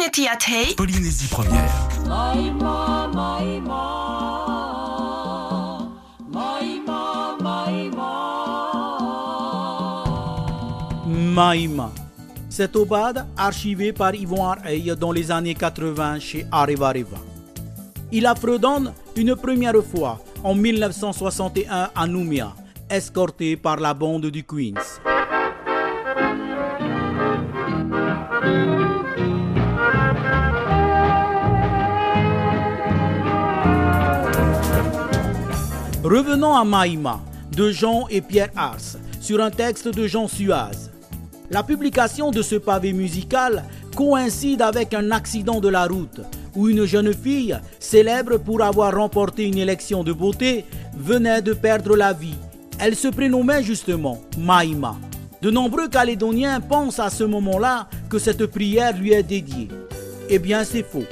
Community at Hay, Polynésie première. Maïma, Maïma, Maïma, Maïma. Maïma. Cette obade, archivée par Yvon Areille dans les années 80 chez Areva Il la fredonne une première fois en 1961 à Nouméa, escorté par la bande du Queens. Revenons à Maïma, de Jean et Pierre Ars, sur un texte de Jean Suaz. La publication de ce pavé musical coïncide avec un accident de la route où une jeune fille, célèbre pour avoir remporté une élection de beauté, venait de perdre la vie. Elle se prénommait justement Maïma. De nombreux Calédoniens pensent à ce moment-là que cette prière lui est dédiée. Eh bien, c'est faux.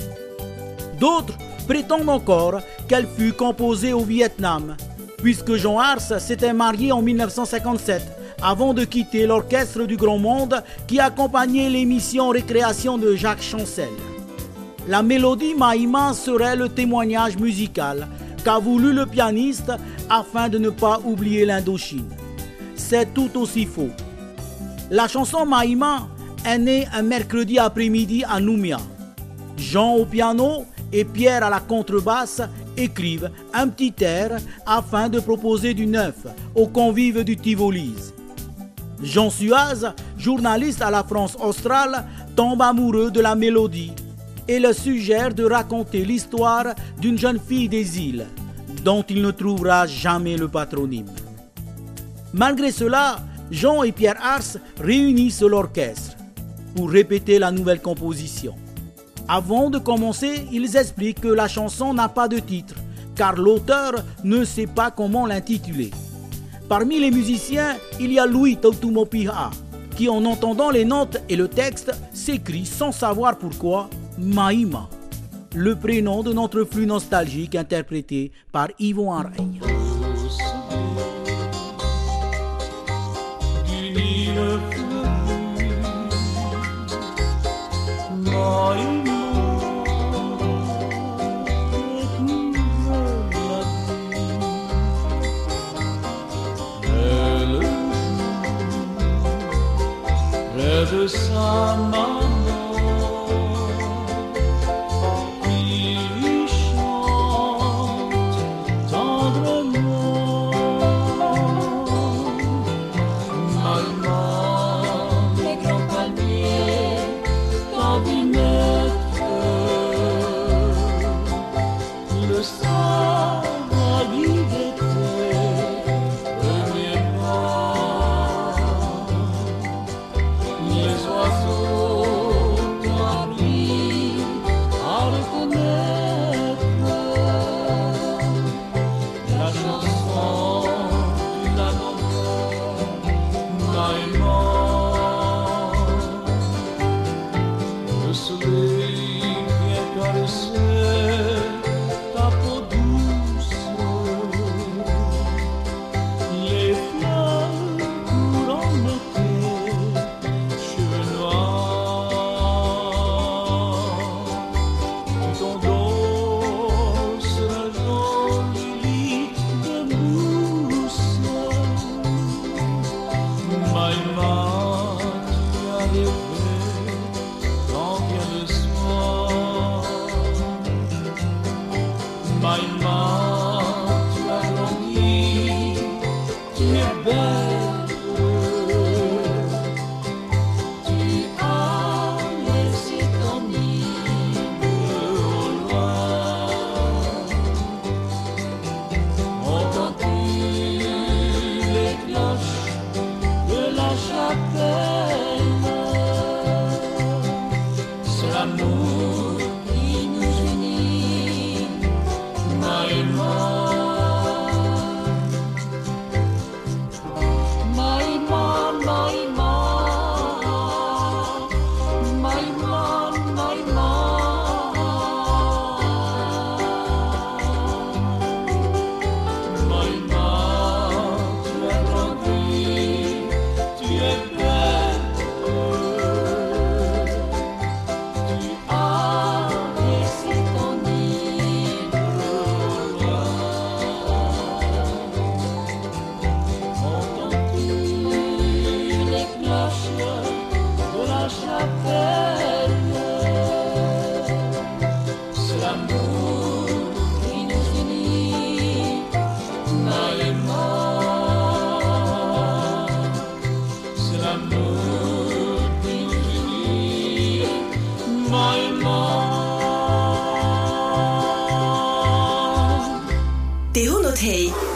D'autres prétendent encore qu'elle fut composée au Vietnam, puisque Jean Ars s'était marié en 1957 avant de quitter l'orchestre du Grand Monde qui accompagnait l'émission Récréation de Jacques Chancel. La mélodie Maïma serait le témoignage musical qu'a voulu le pianiste afin de ne pas oublier l'Indochine. C'est tout aussi faux. La chanson Maïma est née un mercredi après-midi à Nouméa. Jean au piano et Pierre à la contrebasse écrivent un petit air afin de proposer du neuf aux convives du Tivolise. Jean Suaz, journaliste à la France australe, tombe amoureux de la mélodie et le suggère de raconter l'histoire d'une jeune fille des îles dont il ne trouvera jamais le patronyme. Malgré cela, Jean et Pierre Ars réunissent l'orchestre pour répéter la nouvelle composition. Avant de commencer, ils expliquent que la chanson n'a pas de titre, car l'auteur ne sait pas comment l'intituler. Parmi les musiciens, il y a Louis Tautumopiha, qui en entendant les notes et le texte s'écrit sans savoir pourquoi Maïma, le prénom de notre flux nostalgique interprété par Yvon Areille. De sa Maïma, Maïma. Hey.